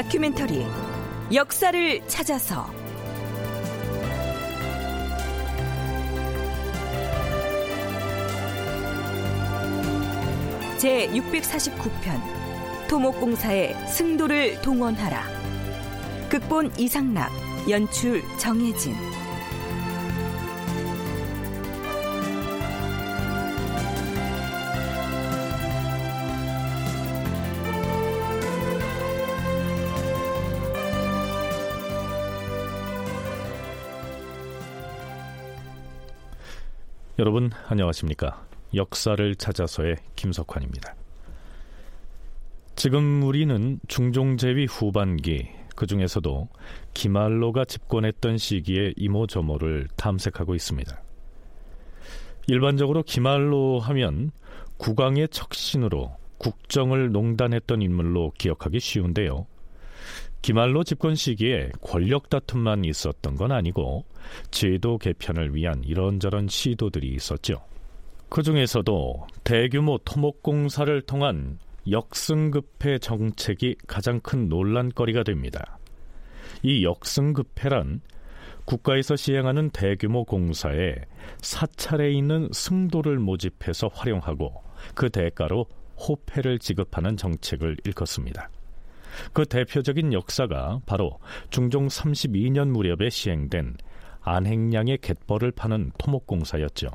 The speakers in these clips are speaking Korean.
다큐멘터리 역사를 찾아서. 제 649편 토목공사의 승도를 동원하라. 극본 이상락 연출 정혜진 여러분 안녕하십니까? 역사를 찾아서의 김석환입니다. 지금 우리는 중종제위 후반기 그 중에서도 기말로가 집권했던 시기의 이모저모를 탐색하고 있습니다. 일반적으로 기말로 하면 국왕의 척신으로 국정을 농단했던 인물로 기억하기 쉬운데요. 기말로 집권 시기에 권력 다툼만 있었던 건 아니고 제도 개편을 위한 이런저런 시도들이 있었죠. 그 중에서도 대규모 토목공사를 통한 역승급회 정책이 가장 큰 논란거리가 됩니다. 이 역승급회란 국가에서 시행하는 대규모 공사에 사찰에 있는 승도를 모집해서 활용하고 그 대가로 호패를 지급하는 정책을 일컫습니다. 그 대표적인 역사가 바로 중종 32년 무렵에 시행된 안행량의 갯벌을 파는 토목공사였죠.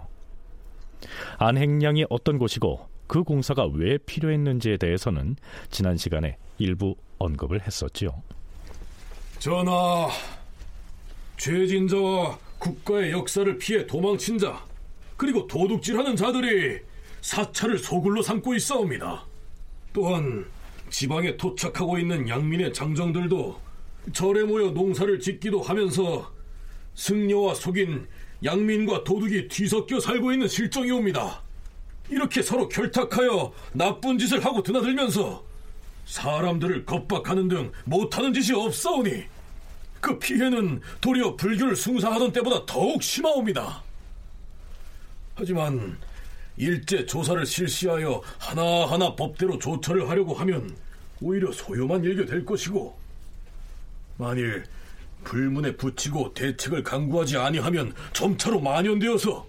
안행량이 어떤 곳이고 그 공사가 왜 필요했는지에 대해서는 지난 시간에 일부 언급을 했었지요. 전하, 죄진 자와 국가의 역사를 피해 도망친 자, 그리고 도둑질하는 자들이 사찰을 소굴로 삼고 있사옵니다. 또한 지방에 토착하고 있는 양민의 장정들도 절에 모여 농사를 짓기도 하면서 승려와 속인 양민과 도둑이 뒤섞여 살고 있는 실정이 옵니다. 이렇게 서로 결탁하여 나쁜 짓을 하고 드나들면서 사람들을 겁박하는 등 못하는 짓이 없사오니 그 피해는 도리어 불교를 숭상하던 때보다 더욱 심하옵니다. 하지만 일제 조사를 실시하여 하나하나 법대로 조처를 하려고 하면 오히려 소요만 일게 될 것이고 만일 불문에 붙이고 대책을 강구하지 아니하면 점차로 만연되어서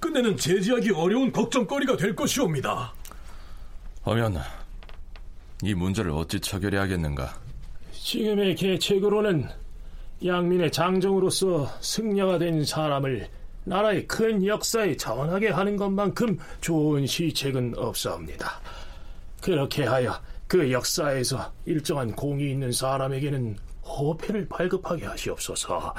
끝내는 제지하기 어려운 걱정거리가 될 것이옵니다. 하면 이 문제를 어찌 처결해야겠는가? 지금의 계책으로는 양민의 장정으로서 승려가 된 사람을 나라의 큰 역사에 자원하게 하는 것만큼 좋은 시책은 없사옵니다. 그렇게 하여 그 역사에서 일정한 공이 있는 사람에게는 호패를 발급하게 하시옵소서.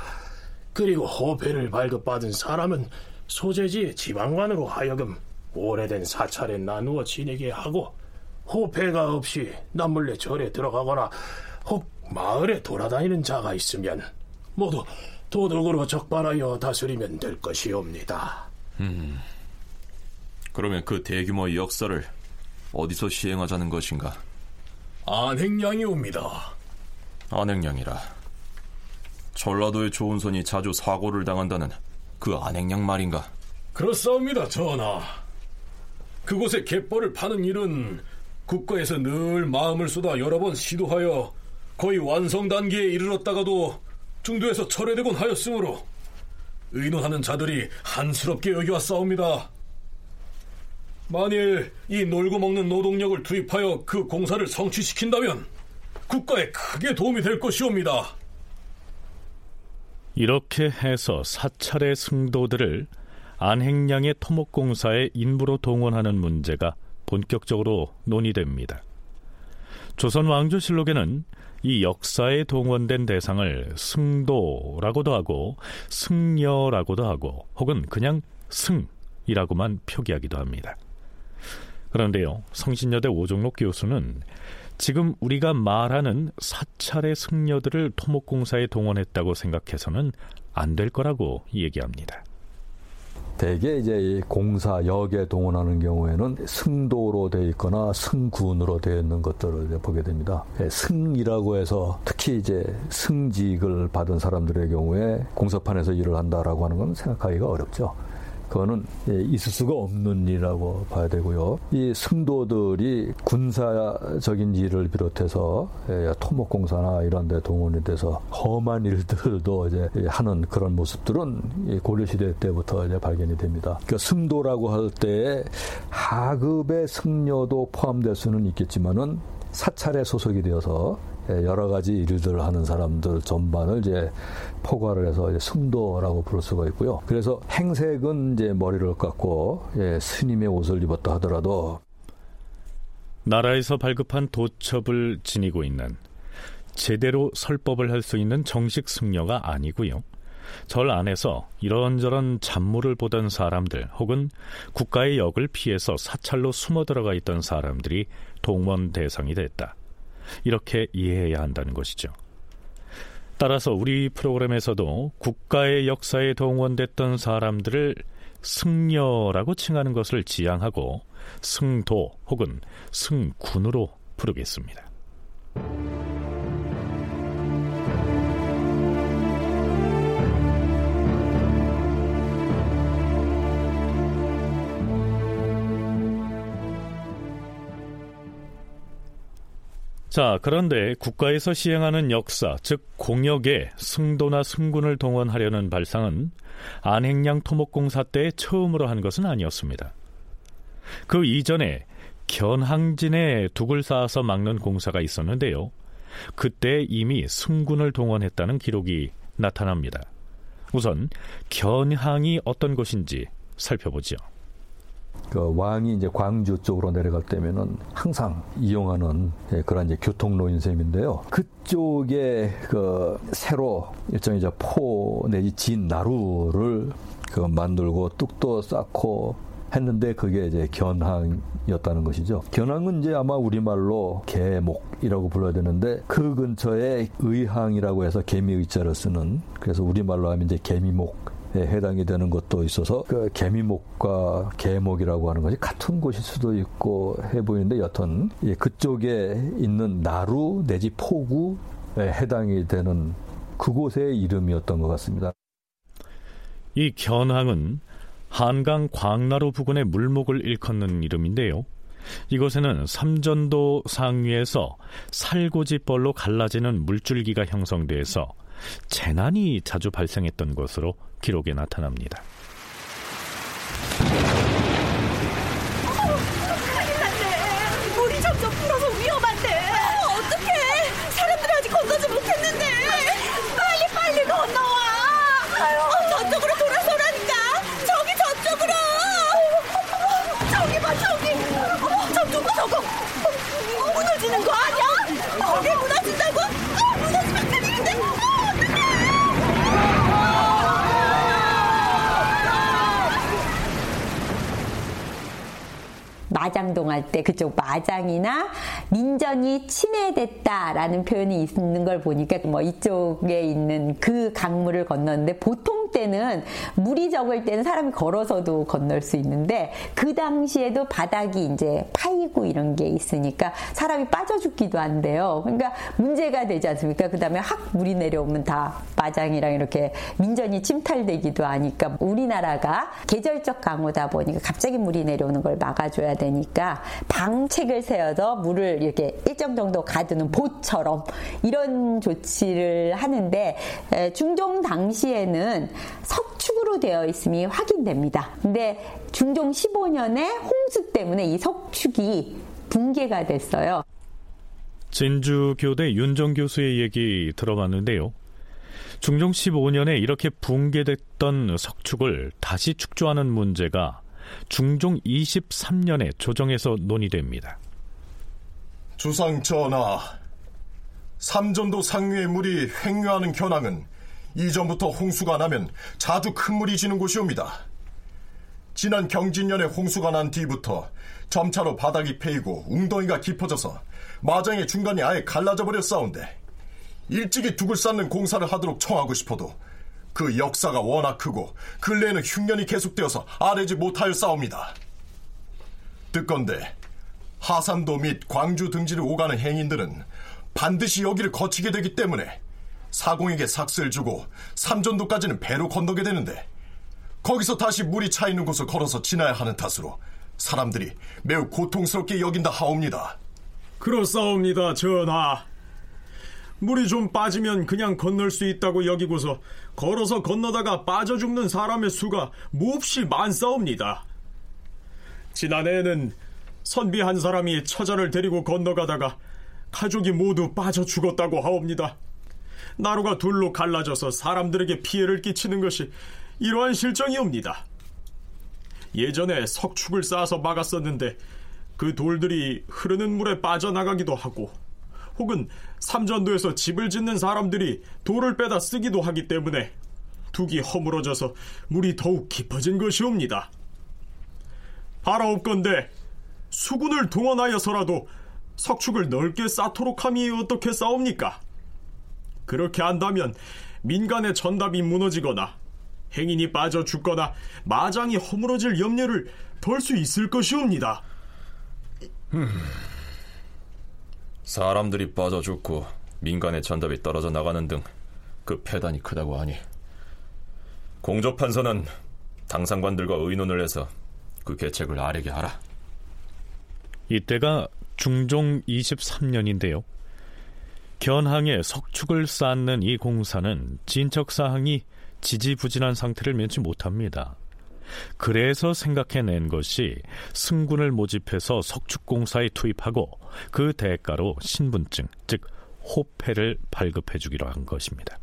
그리고 호패를 발급받은 사람은 소재지의 지방관으로 하여금 오래된 사찰에 나누어 지내게 하고 호패가 없이 남몰래 절에 들어가거나 혹 마을에 돌아다니는 자가 있으면 모두 도덕으로 적발하여 다스리면 될 것이옵니다. 음, 그러면 그 대규모 역사를 어디서 시행하자는 것인가? 안행량이 옵니다. 안행량이라. 전라도의 조은선이 자주 사고를 당한다는 그 안행량 말인가? 그렇사옵니다, 전하. 그곳에 갯벌을 파는 일은 국가에서 늘 마음을 쏟아 여러 번 시도하여 거의 완성 단계에 이르렀다가도 중도에서 철회되곤 하였으므로 의논하는 자들이 한스럽게 여겨왔사옵니다. 만일 이 놀고 먹는 노동력을 투입하여 그 공사를 성취시킨다면 국가에 크게 도움이 될 것이옵니다. 이렇게 해서 사찰의 승도들을 안행량의 토목공사의 인부로 동원하는 문제가 본격적으로 논의됩니다. 조선 왕조실록에는 이 역사에 동원된 대상을 승도라고도 하고 승려라고도 하고 혹은 그냥 승이라고만 표기하기도 합니다. 그런데요, 성신여대 오종록 교수는 지금 우리가 말하는 사찰의 승려들을 토목공사에 동원했다고 생각해서는 안 될 거라고 얘기합니다. 대개 이제 이 공사 역에 동원하는 경우에는 승도로 되어 있거나 승군으로 되어 있는 것들을 보게 됩니다. 예, 승이라고 해서 특히 이제 승직을 받은 사람들의 경우에 공사판에서 일을 한다라고 하는 건 생각하기가 어렵죠. 그거는 예, 있을 수가 없는 일이라고 봐야 되고요. 이 승도들이 군사적인 일을 비롯해서 예, 토목공사나 이런 데 동원이 돼서 험한 일들도 이제 하는 그런 모습들은 고려시대 때부터 이제 발견이 됩니다. 그 승도라고 할 때 하급의 승려도 포함될 수는 있겠지만은 사찰에 소속이 되어서 예, 여러 가지 일들을 하는 사람들 전반을 이제 포괄을 해서 이제 승도라고 부를 수가 있고요. 그래서 행색은 이제 머리를 깎고 예, 스님의 옷을 입었다 하더라도 나라에서 발급한 도첩을 지니고 있는 제대로 설법을 할 수 있는 정식 승려가 아니고요. 절 안에서 이런저런 잡무를 보던 사람들 혹은 국가의 역을 피해서 사찰로 숨어 들어가 있던 사람들이 동원 대상이 됐다. 이렇게 이해해야 한다는 것이죠. 따라서 우리 프로그램에서도 국가의 역사에 동원됐던 사람들을 승려라고 칭하는 것을 지향하고 승도 혹은 승군으로 부르겠습니다. 자, 그런데 국가에서 시행하는 역사, 즉 공역에 승도나 승군을 동원하려는 발상은 안행량 토목공사 때 처음으로 한 것은 아니었습니다. 그 이전에 견항진에 둑을 쌓아서 막는 공사가 있었는데요. 그때 이미 승군을 동원했다는 기록이 나타납니다. 우선 견항이 어떤 곳인지 살펴보죠. 그 왕이 이제 광주 쪽으로 내려갈 때면은 항상 이용하는 예, 그런 이제 교통로인 셈인데요. 그쪽에 그 새로 일종의 이제 포 내지 진 나루를 그 만들고 뚝도 쌓고 했는데 그게 이제 견항이었다는 것이죠. 견항은 이제 아마 우리말로 개목이라고 불러야 되는데 그 근처에 의항이라고 해서 개미 의자를 쓰는 그래서 우리말로 하면 이제 개미목 에 해당이 되는 것도 있어서 그 개미목과 개목이라고 하는 것이 같은 곳일 수도 있고 해 보이는데 여튼 예, 그쪽에 있는 나루 내지 포구에 해당이 되는 그곳의 이름이었던 것 같습니다. 이 견항은 한강 광나루 부근의 물목을 일컫는 이름인데요. 이곳에는 삼전도 상류에서 살고지벌로 갈라지는 물줄기가 형성돼서 재난이 자주 발생했던 것으로 기록에 나타납니다. 물이 점점 불어서 위험한데. 어떡해. 사람들 아직 건너지 못했는데. 빨리 빨리 건너와. 어, 저쪽으로 돌아서라니까. 저기 저쪽으로. 저기 봐 저기. 어, 저쪽 저거. 어, 무너지는 거 아니야? 거기 무너진다고? 어, 무너지면 큰일인데. 어, 마장동 할 때 그쪽 마장이나 민전이 침해됐다라는 표현이 있는 걸 보니까 뭐 이쪽에 있는 그 강물을 건너는데 보통 때는 물이 적을 때는 사람이 걸어서도 건널 수 있는데 그 당시에도 바닥이 이제 파이고 이런 게 있으니까 사람이 빠져 죽기도 한대요. 그러니까 문제가 되지 않습니까? 그 다음에 확 물이 내려오면 다 마장이랑 이렇게 민전이 침탈되기도 하니까 우리나라가 계절적 강우다 보니까 갑자기 물이 내려오는 걸 막아줘야 되니까 방책을 세워서 물을 이렇게 일정 정도 가두는 보처럼 이런 조치를 하는데 중종 당시에는 석축으로 되어 있음이 확인됩니다. 근데 중종 15년에 홍수 때문에 이 석축이 붕괴가 됐어요. 진주교대 윤정 교수의 얘기 들어봤는데요. 중종 15년에 이렇게 붕괴됐던 석축을 다시 축조하는 문제가 중종 23년에 조정에서 논의됩니다. 주상 전하, 삼전도 상류의 물이 횡류하는 견항은 이전부터 홍수가 나면 자주 큰 물이 지는 곳이옵니다. 지난 경진년에 홍수가 난 뒤부터 점차로 바닥이 패이고 웅덩이가 깊어져서 마장의 중간이 아예 갈라져 버렸사온데 일찍이 둑을 쌓는 공사를 하도록 청하고 싶어도 그 역사가 워낙 크고 근래에는 흉년이 계속되어서 아래지 못하였사옵니다. 듣건데 하산도 및 광주 등지를 오가는 행인들은 반드시 여기를 거치게 되기 때문에 사공에게 삭스를 주고 삼전도까지는 배로 건너게 되는데 거기서 다시 물이 차 있는 곳을 걸어서 지나야 하는 탓으로 사람들이 매우 고통스럽게 여긴다 하옵니다. 그렇사옵니다, 전하. 물이 좀 빠지면 그냥 건널 수 있다고 여기고서 걸어서 건너다가 빠져 죽는 사람의 수가 몹시 많사옵니다. 지난해에는 선비 한 사람이 처자를 데리고 건너가다가 가족이 모두 빠져 죽었다고 하옵니다. 나루가 둘로 갈라져서 사람들에게 피해를 끼치는 것이 이러한 실정이옵니다. 예전에 석축을 쌓아서 막았었는데 그 돌들이 흐르는 물에 빠져나가기도 하고 혹은 삼전도에서 집을 짓는 사람들이 돌을 빼다 쓰기도 하기 때문에 둑이 허물어져서 물이 더욱 깊어진 것이옵니다. 바라옵건대 수군을 동원하여서라도 석축을 넓게 쌓도록 함이 어떻게 싸웁니까? 그렇게 한다면 민간의 전답이 무너지거나 행인이 빠져 죽거나 마장이 허물어질 염려를 덜 수 있을 것이옵니다. 사람들이 빠져 죽고 민간의 전답이 떨어져 나가는 등 그 폐단이 크다고 하니 공조판서는 당상관들과 의논을 해서 그 계책을 아래게 하라. 이때가 중종 23년인데요. 견항에 석축을 쌓는 이 공사는 진척 사항이 지지부진한 상태를 면치 못합니다. 그래서 생각해낸 것이 승군을 모집해서 석축공사에 투입하고 그 대가로 신분증, 즉 호패를 발급해주기로 한 것입니다.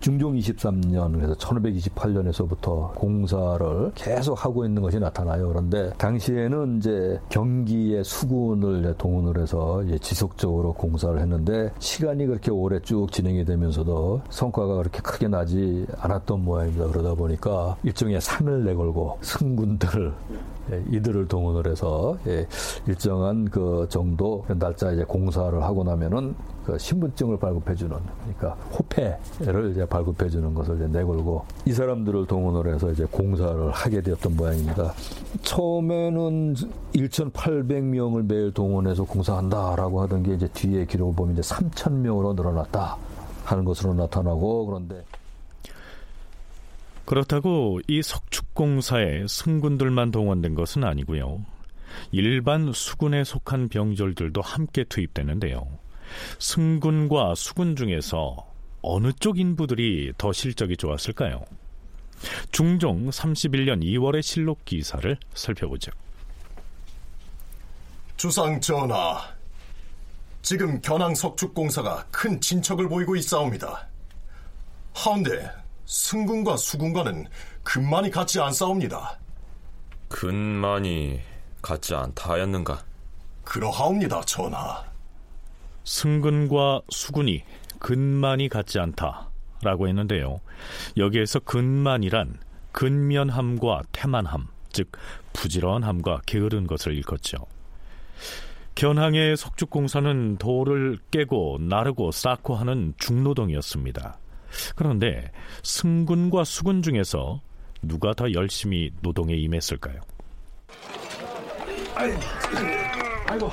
중종 23년 그래서 1528년에서부터 공사를 계속 하고 있는 것이 나타나요. 그런데 당시에는 이제 경기의 수군을 동원을 해서 지속적으로 공사를 했는데 시간이 그렇게 오래 쭉 진행이 되면서도 성과가 그렇게 크게 나지 않았던 모양입니다. 그러다 보니까 일종의 상을 내걸고 승군들 예, 이들을 동원을 해서 예, 일정한 그 정도 날짜 이제 공사를 하고 나면은 그 신분증을 발급해주는 그러니까 호패를 이제 발급해주는 것을 이제 내걸고 이 사람들을 동원을 해서 이제 공사를 하게 되었던 모양입니다. 처음에는 1,800명을 매일 동원해서 공사한다라고 하던 게 이제 뒤에 기록을 보면 이제 3,000명으로 늘어났다 하는 것으로 나타나고 그런데 그렇다고 이 석축공사에 승군들만 동원된 것은 아니고요. 일반 수군에 속한 병졸들도 함께 투입되는데요. 승군과 수군 중에서 어느 쪽 인부들이 더 실적이 좋았을까요? 중종 31년 2월의 실록 기사를 살펴보죠. 주상 전하, 지금 견항 석축공사가 큰 진척을 보이고 있사옵니다. 하운데 승군과 수군과는 근만이 같지 않사옵니다. 근만이 같지 않다 하였는가? 그러하옵니다, 전하. 승근과 수군이 근만이 같지 않다라고 했는데요. 여기에서 근만이란 근면함과 태만함, 즉 부지런함과 게으른 것을 일컫죠. 견항의 석축공사는 돌을 깨고 나르고 쌓고 하는 중노동이었습니다. 그런데 승군과 수군 중에서 누가 더 열심히 노동에 임했을까요? 아이고,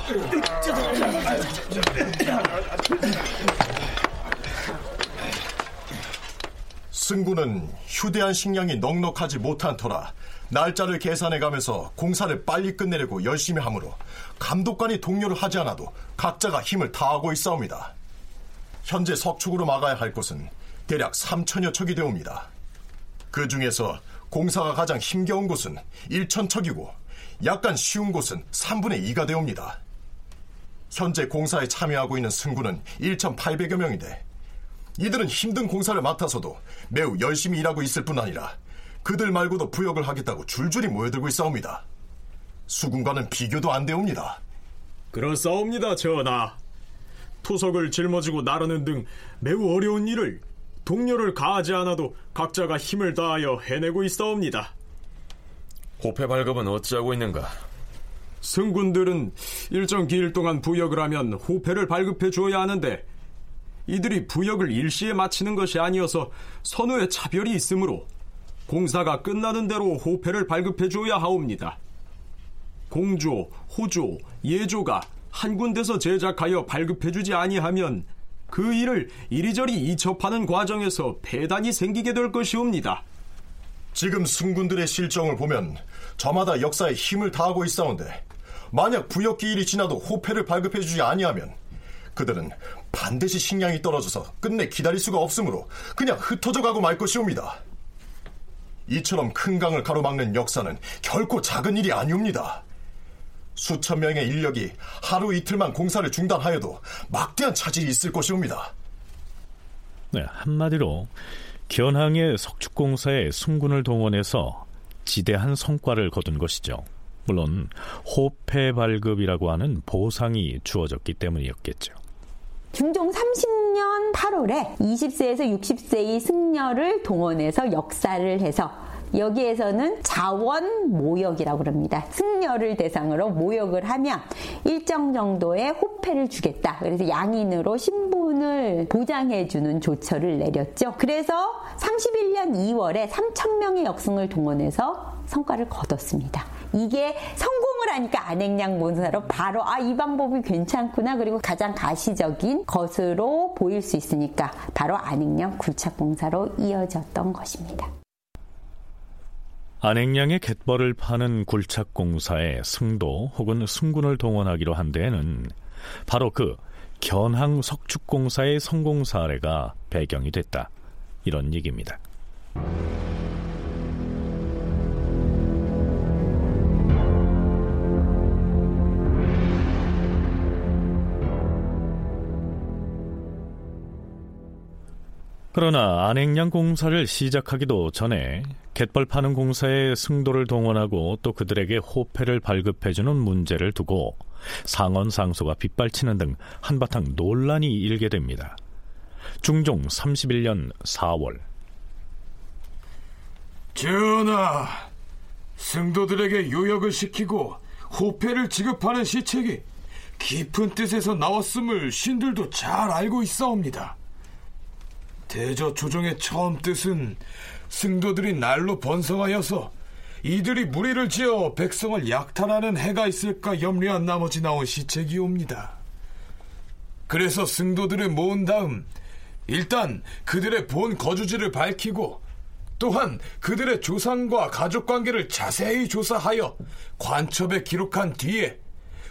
승군은 휴대한 식량이 넉넉하지 못한 터라 날짜를 계산해 가면서 공사를 빨리 끝내려고 열심히 하므로 감독관이 동료를 하지 않아도 각자가 힘을 다하고 있사옵니다. 현재 석축으로 막아야 할 곳은 대략 3천여 척이 되옵니다. 그 중에서 공사가 가장 힘겨운 곳은 1천 척이고 약간 쉬운 곳은 3분의 2가 되옵니다. 현재 공사에 참여하고 있는 승군은 1,800여 명인데 이들은 힘든 공사를 맡아서도 매우 열심히 일하고 있을 뿐 아니라 그들 말고도 부역을 하겠다고 줄줄이 모여들고 있사옵니다. 수군과는 비교도 안 되옵니다. 그렇사옵니다, 전하. 토석을 짊어지고 나르는 등 매우 어려운 일을 동료를 가하지 않아도 각자가 힘을 다하여 해내고 있사옵니다. 호패 발급은 어찌하고 있는가? 승군들은 일정 기일 동안 부역을 하면 호패를 발급해 주어야 하는데 이들이 부역을 일시에 마치는 것이 아니어서 선후에 차별이 있으므로 공사가 끝나는 대로 호패를 발급해 주어야 하옵니다. 공조, 호조, 예조가 한 군데서 제작하여 발급해 주지 아니하면 그 일을 이리저리 이첩하는 과정에서 폐단이 생기게 될 것이옵니다. 지금 승군들의 실정을 보면 저마다 역사에 힘을 다하고 있사온데 만약 부역기일이 지나도 호패를 발급해주지 아니하면 그들은 반드시 식량이 떨어져서 끝내 기다릴 수가 없으므로 그냥 흩어져 가고 말 것이옵니다. 이처럼 큰 강을 가로막는 역사는 결코 작은 일이 아니옵니다. 수천 명의 인력이 하루 이틀만 공사를 중단하여도 막대한 차질이 있을 것이옵니다. 네, 한마디로 견항의 석축공사에 승군을 동원해서 지대한 성과를 거둔 것이죠. 물론 호패 발급이라고 하는 보상이 주어졌기 때문이었겠죠. 중종 30년 8월에 20세에서 60세의 승려를 동원해서 역사를 해서 여기에서는 자원 모역이라고 합니다. 승려를 대상으로 모역을 하면 일정 정도의 호패를 주겠다. 그래서 양인으로 신분을 보장해주는 조처를 내렸죠. 그래서 31년 2월에 3천 명의 역승을 동원해서 성과를 거뒀습니다. 이게 성공을 하니까 안행량 본사로 바로 아 이 방법이 괜찮구나 그리고 가장 가시적인 것으로 보일 수 있으니까 바로 안행량 굴착공사로 이어졌던 것입니다. 안행량의 갯벌을 파는 굴착공사에 승도 혹은 승군을 동원하기로 한 데에는 바로 그 견항 석축공사의 성공 사례가 배경이 됐다. 이런 얘기입니다. 그러나 안행량 공사를 시작하기도 전에 갯벌 파는 공사에 승도를 동원하고 또 그들에게 호패를 발급해주는 문제를 두고 상원 상소가 빗발치는 등 한바탕 논란이 일게 됩니다. 중종 31년 4월 전하, 승도들에게 요역을 시키고 호패를 지급하는 시책이 깊은 뜻에서 나왔음을 신들도 잘 알고 있사옵니다. 대저 조정의 처음 뜻은 승도들이 날로 번성하여서 이들이 무리를 지어 백성을 약탈하는 해가 있을까 염려한 나머지 나온 시책이옵니다. 그래서 승도들을 모은 다음 일단 그들의 본 거주지를 밝히고 또한 그들의 조상과 가족 관계를 자세히 조사하여 관첩에 기록한 뒤에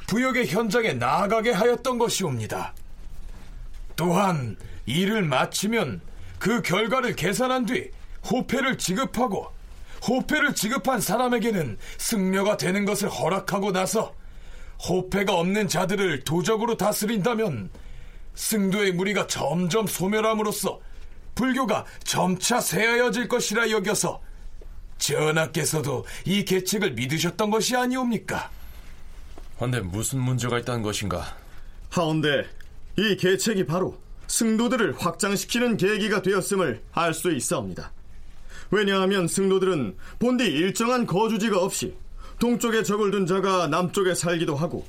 부역의 현장에 나아가게 하였던 것이옵니다. 또한 일을 마치면 그 결과를 계산한 뒤 호패를 지급하고 호패를 지급한 사람에게는 승려가 되는 것을 허락하고 나서 호패가 없는 자들을 도적으로 다스린다면 승도의 무리가 점점 소멸함으로써 불교가 점차 새하여질 것이라 여겨서 전하께서도 이 계책을 믿으셨던 것이 아니옵니까? 헌데 무슨 문제가 있다는 것인가? 하운데 이 계책이 바로 승도들을 확장시키는 계기가 되었음을 알 수 있사옵니다. 왜냐하면 승도들은 본디 일정한 거주지가 없이 동쪽에 적을 둔 자가 남쪽에 살기도 하고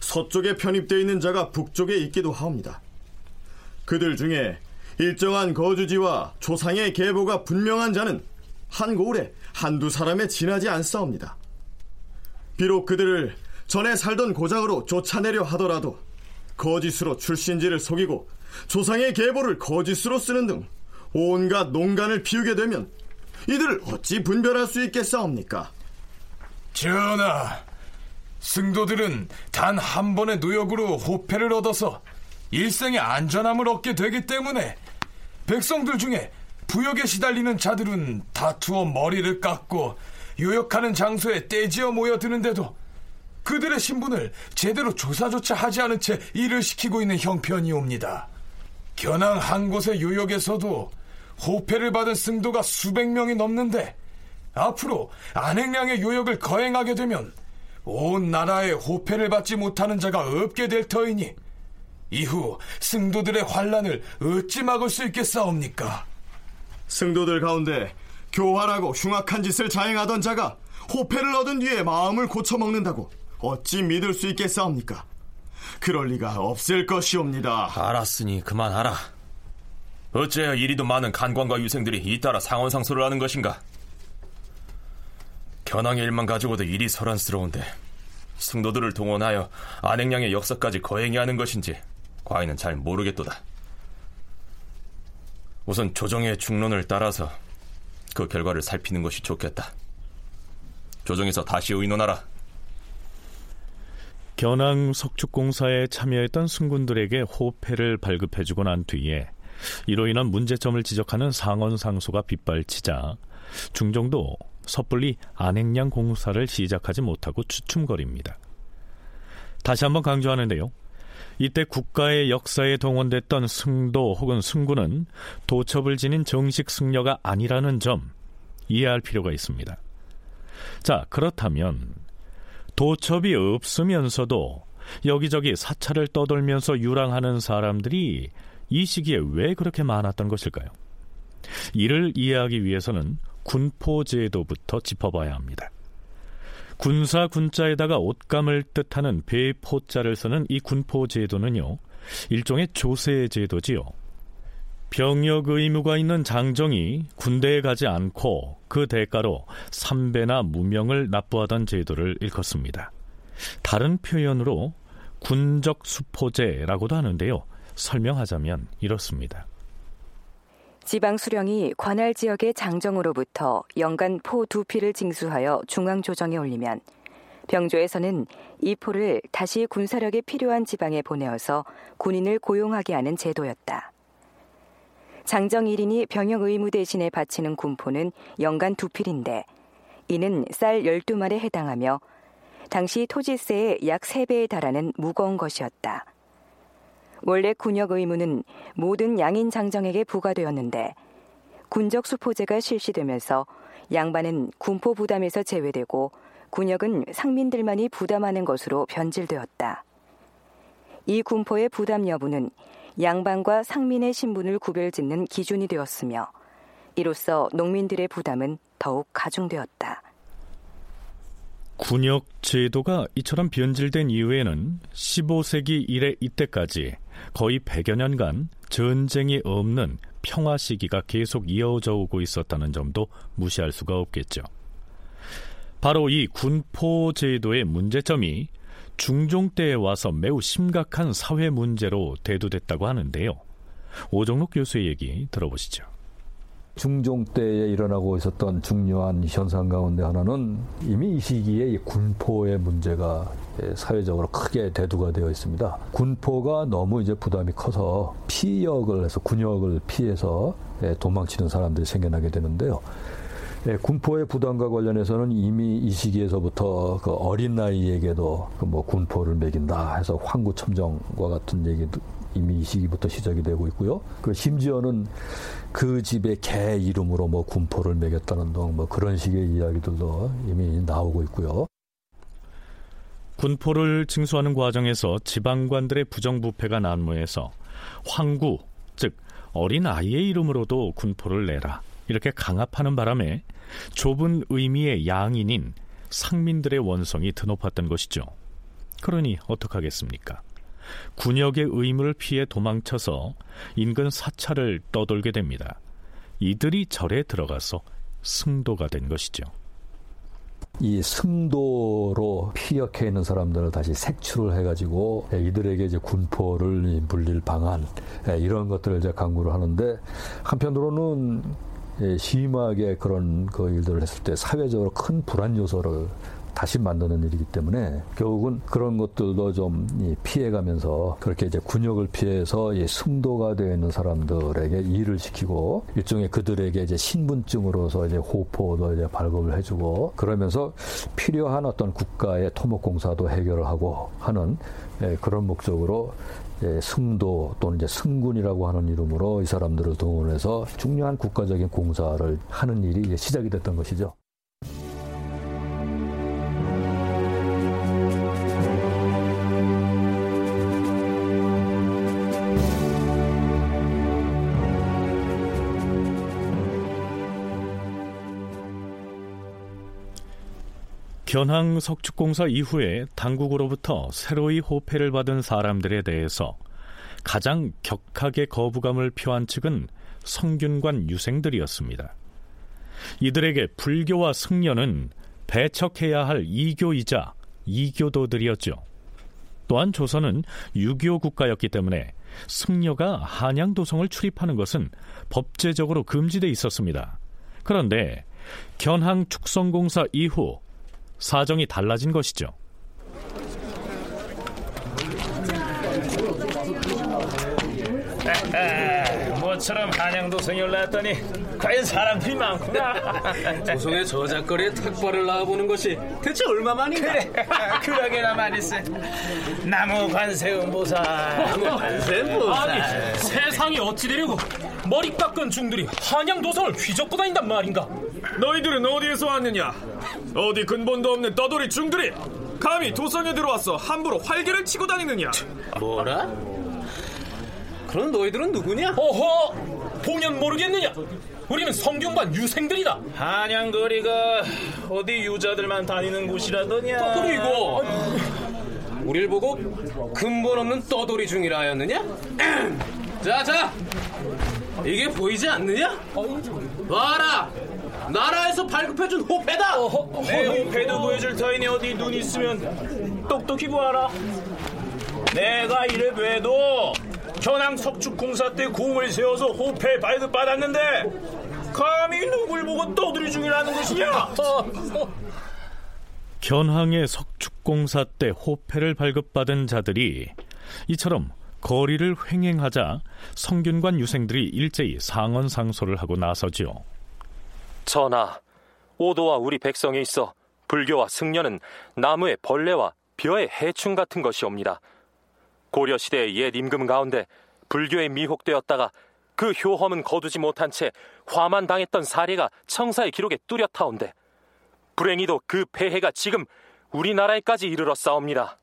서쪽에 편입되어 있는 자가 북쪽에 있기도 하옵니다. 그들 중에 일정한 거주지와 조상의 계보가 분명한 자는 한 고을에 한두 사람에 지나지 않사옵니다. 비록 그들을 전에 살던 고장으로 쫓아내려 하더라도 거짓으로 출신지를 속이고 조상의 계보를 거짓으로 쓰는 등 온갖 농간을 피우게 되면 이들을 어찌 분별할 수 있겠사옵니까? 전하, 승도들은 단 한 번의 노역으로 호패를 얻어서 일생의 안전함을 얻게 되기 때문에 백성들 중에 부역에 시달리는 자들은 다투어 머리를 깎고 요역하는 장소에 떼지어 모여드는데도 그들의 신분을 제대로 조사조차 하지 않은 채 일을 시키고 있는 형편이옵니다. 견항 한 곳의 요역에서도 호패를 받은 승도가 수백 명이 넘는데 앞으로 안행량의 요역을 거행하게 되면 온 나라에 호패를 받지 못하는 자가 없게 될 터이니 이후 승도들의 환란을 어찌 막을 수 있겠사옵니까? 승도들 가운데 교활하고 흉악한 짓을 자행하던 자가 호패를 얻은 뒤에 마음을 고쳐먹는다고 어찌 믿을 수 있겠사옵니까? 그럴 리가 없을 것이옵니다. 알았으니 그만하라. 어째야 이리도 많은 간관과 유생들이 잇따라 상언상소를 하는 것인가? 견왕의 일만 가지고도 일이 소란스러운데 승도들을 동원하여 안행량의 역사까지 거행해 하는 것인지 과인은 잘 모르겠도다. 우선 조정의 중론을 따라서 그 결과를 살피는 것이 좋겠다. 조정에서 다시 의논하라. 견항 석축공사에 참여했던 승군들에게 호패를 발급해주고 난 뒤에 이로 인한 문제점을 지적하는 상언상소가 빗발치자 중정도 섣불리 안행량 공사를 시작하지 못하고 추춤거립니다. 다시 한번 강조하는데요. 이때 국가의 역사에 동원됐던 승도 혹은 승군은 도첩을 지닌 정식 승려가 아니라는 점 이해할 필요가 있습니다. 자, 그렇다면 도첩이 없으면서도 여기저기 사찰을 떠돌면서 유랑하는 사람들이 이 시기에 왜 그렇게 많았던 것일까요? 이를 이해하기 위해서는 군포제도부터 짚어봐야 합니다. 군사 군자에다가 옷감을 뜻하는 배포자를 쓰는 이 군포제도는요, 일종의 조세제도지요. 병역 의무가 있는 장정이 군대에 가지 않고 그 대가로 삼배나 무명을 납부하던 제도를 일컫습니다. 다른 표현으로 군적 수포제라고도 하는데요. 설명하자면 이렇습니다. 지방 수령이 관할 지역의 장정으로부터 연간 포 두 피를 징수하여 중앙 조정에 올리면 병조에서는 이 포를 다시 군사력이 필요한 지방에 보내어서 군인을 고용하게 하는 제도였다. 장정 1인이 병역 의무 대신에 바치는 군포는 연간 두 필인데 이는 쌀 12말에 해당하며 당시 토지세의 약 3배에 달하는 무거운 것이었다. 원래 군역 의무는 모든 양인 장정에게 부과되었는데 군적 수포제가 실시되면서 양반은 군포 부담에서 제외되고 군역은 상민들만이 부담하는 것으로 변질되었다. 이 군포의 부담 여부는 양반과 상민의 신분을 구별짓는 기준이 되었으며 이로써 농민들의 부담은 더욱 가중되었다. 군역 제도가 이처럼 변질된 이후에는 15세기 이래 이때까지 거의 100여 년간 전쟁이 없는 평화 시기가 계속 이어져 오고 있었다는 점도 무시할 수가 없겠죠. 바로 이 군포 제도의 문제점이 중종 때에 와서 매우 심각한 사회 문제로 대두됐다고 하는데요. 오종록 교수의 얘기 들어보시죠. 중종 때에 일어나고 있었던 중요한 현상 가운데 하나는 이미 이 시기에 군포의 문제가 사회적으로 크게 대두가 되어 있습니다. 군포가 너무 이제 부담이 커서 피역을 해서 군역을 피해서 도망치는 사람들이 생겨나게 되는데요. 군포의 부담과 관련해서는 이미 이 시기에서부터 그 어린 나이에게도 그 뭐 군포를 매긴다 해서 황구첨정과 같은 얘기도 이미 이 시기부터 시작이 되고 있고요. 그 심지어는 그 집의 개 이름으로 뭐 군포를 매겼다는 등 뭐 그런 식의 이야기들도 이미 나오고 있고요. 군포를 징수하는 과정에서 지방관들의 부정부패가 난무해서 황구, 즉 어린 아이의 이름으로도 군포를 내라 이렇게 강압하는 바람에 좁은 의미의 양인인 상민들의 원성이 드높았던 것이죠. 그러니 어떡하겠습니까? 군역의 의무를 피해 도망쳐서 인근 사찰을 떠돌게 됩니다. 이들이 절에 들어가서 승도가 된 것이죠. 이 승도로 피역해 있는 사람들을 다시 색출을 해가지고 이들에게 이제 군포를 물릴 방안 이런 것들을 이제 강구를 하는데 한편으로는 심하게 그런 그 일들을 했을 때 사회적으로 큰 불안 요소를 다시 만드는 일이기 때문에 결국은 그런 것들도 좀 피해가면서 그렇게 이제 군역을 피해서 승도가 되어 있는 사람들에게 일을 시키고 일종의 그들에게 이제 신분증으로서 이제 호포도 이제 발급을 해주고 그러면서 필요한 어떤 국가의 토목공사도 해결을 하고 하는 예, 그런 목적으로 승도 또는 이제 승군이라고 하는 이름으로 이 사람들을 동원해서 중요한 국가적인 공사를 하는 일이 시작이 됐던 것이죠. 견항 석축공사 이후에 당국으로부터 새로이 호패를 받은 사람들에 대해서 가장 격하게 거부감을 표한 측은 성균관 유생들이었습니다. 이들에게 불교와 승려는 배척해야 할 이교이자 이교도들이었죠. 또한 조선은 유교 국가였기 때문에 승려가 한양 도성을 출입하는 것은 법제적으로 금지돼 있었습니다. 그런데 견항 축성공사 이후 사정이 달라진 것이죠. 모처럼 한양도성에 올라왔더니 과연 사람들이 많구나. 도성의 저작거리에 탁발을 나와보는 것이 대체 얼마만인가? 그래 그러게나 말이세. 나무 관세음 보살. 나무 관세음 보살. 아니 세상이 어찌 되려고 머리 깎은 중들이 한양도성을 휘젓고 다닌단 말인가? 너희들은 어디에서 왔느냐 어디 근본도 없는 떠돌이 중들이 감히 도성에 들어와서 함부로 활개를 치고 다니느냐? 뭐라? 그럼 너희들은 누구냐? 어허! 보면 모르겠느냐? 우리는 성균관 유생들이다. 한양거리가 어디 유자들만 다니는 곳이라더냐? 그리고. 우릴 보고 근본 없는 떠돌이 중이라 하였느냐? 자자. 이게 보이지 않느냐? 봐라 나라에서 발급해준 호패다! 내 호패도 보여줄 터이니 어디 눈 있으면 똑똑히 보아라. 내가 이래 봬도 현황 석축공사 때 공을 세워서 호패 발급 받았는데 감히 누굴 보고 떠들이 중이라는 것이냐? 견항의 석축공사 때 호패를 발급받은 자들이 이처럼 거리를 횡행하자 성균관 유생들이 일제히 상언 상소를 하고 나서지요. 전하, 오도와 우리 백성에 있어 불교와 승려는 나무의 벌레와 벼의 해충 같은 것이옵니다. 고려 시대의 옛 임금 가운데 불교에 미혹되었다가 그 효험은 거두지 못한 채 화만 당했던 사례가 청사의 기록에 뚜렷하온데 불행히도 그 폐해가 지금 우리나라에까지 이르러 싸웁니다.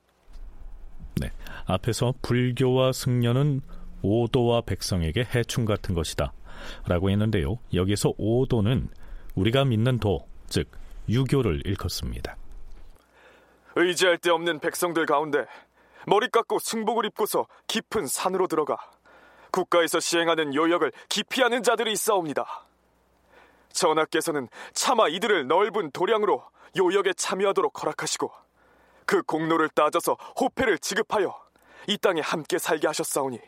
네, 앞에서 불교와 승려는 오도와 백성에게 해충 같은 것이다 라고 했는데요. 여기서 오도는 우리가 믿는 도, 즉 유교를 일컫습니다. 의지할 데 없는 백성들 가운데 머리 깎고 승복을 입고서 깊은 산으로 들어가 국가에서 시행하는 요역을 기피하는 자들이 있사옵니다. 전하께서는 차마 이들을 넓은 도량으로 요역에 참여하도록 허락하시고 그 공로를 따져서 호패를 지급하여 이 땅에 함께 살게 하셨사오니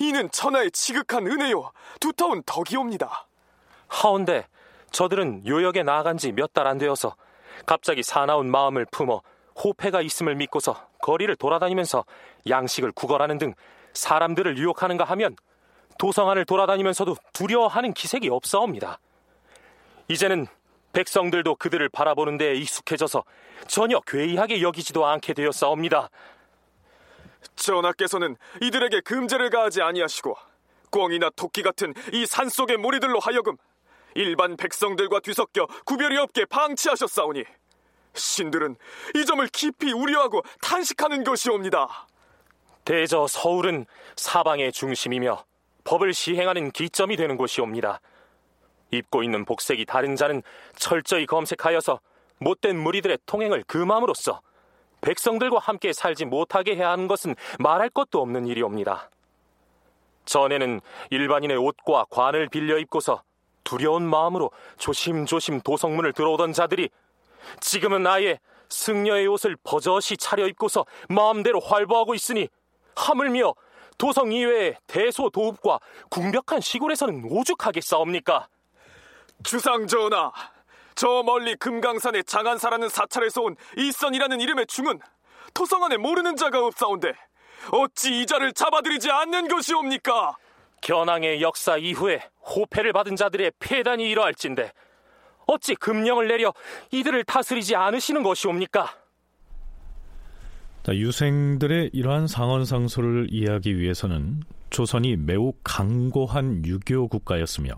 이는 천하의 지극한 은혜요 두터운 덕이옵니다. 하온데 저들은 요역에 나아간 지 몇 달 안 되어서 갑자기 사나운 마음을 품어 호패가 있음을 믿고서 거리를 돌아다니면서 양식을 구걸하는 등 사람들을 유혹하는가 하면 도성 안을 돌아다니면서도 두려워하는 기색이 없사옵니다. 이제는 백성들도 그들을 바라보는 데에 익숙해져서 전혀 괴이하게 여기지도 않게 되었사옵니다. 전하께서는 이들에게 금제를 가하지 아니하시고 꿩이나 토끼 같은 이 산속의 무리들로 하여금 일반 백성들과 뒤섞여 구별이 없게 방치하셨사오니 신들은 이 점을 깊이 우려하고 탄식하는 것이옵니다. 대저 서울은 사방의 중심이며 법을 시행하는 기점이 되는 곳이옵니다. 입고 있는 복색이 다른 자는 철저히 검색하여서 못된 무리들의 통행을 금함으로써 백성들과 함께 살지 못하게 해야 하는 것은 말할 것도 없는 일이옵니다. 전에는 일반인의 옷과 관을 빌려 입고서 두려운 마음으로 조심조심 도성문을 들어오던 자들이 지금은 아예 승려의 옷을 버젓이 차려입고서 마음대로 활보하고 있으니 하물며 도성 이외의 대소도읍과 궁벽한 시골에서는 오죽하게 싸웁니까? 주상 전하, 저 멀리 금강산의 장안사라는 사찰에서 온 이선이라는 이름의 중은 토성 안에 모르는 자가 없사온데 어찌 이 자를 잡아들이지 않는 것이옵니까? 견항의 역사 이후에 호패를 받은 자들의 폐단이 이러할진데 어찌 금령을 내려 이들을 다스리지 않으시는 것이옵니까? 자, 유생들의 이러한 상언상소를 이해하기 위해서는 조선이 매우 강고한 유교 국가였으며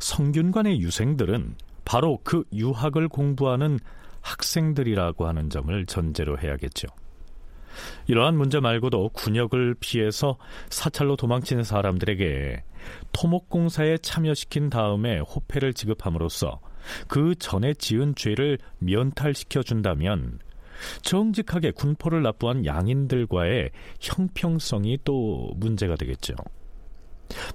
성균관의 유생들은 바로 그 유학을 공부하는 학생들이라고 하는 점을 전제로 해야겠죠. 이러한 문제 말고도 군역을 피해서 사찰로 도망치는 사람들에게 토목공사에 참여시킨 다음에 호패를 지급함으로써 그 전에 지은 죄를 면탈시켜 준다면 정직하게 군포를 납부한 양인들과의 형평성이 또 문제가 되겠죠.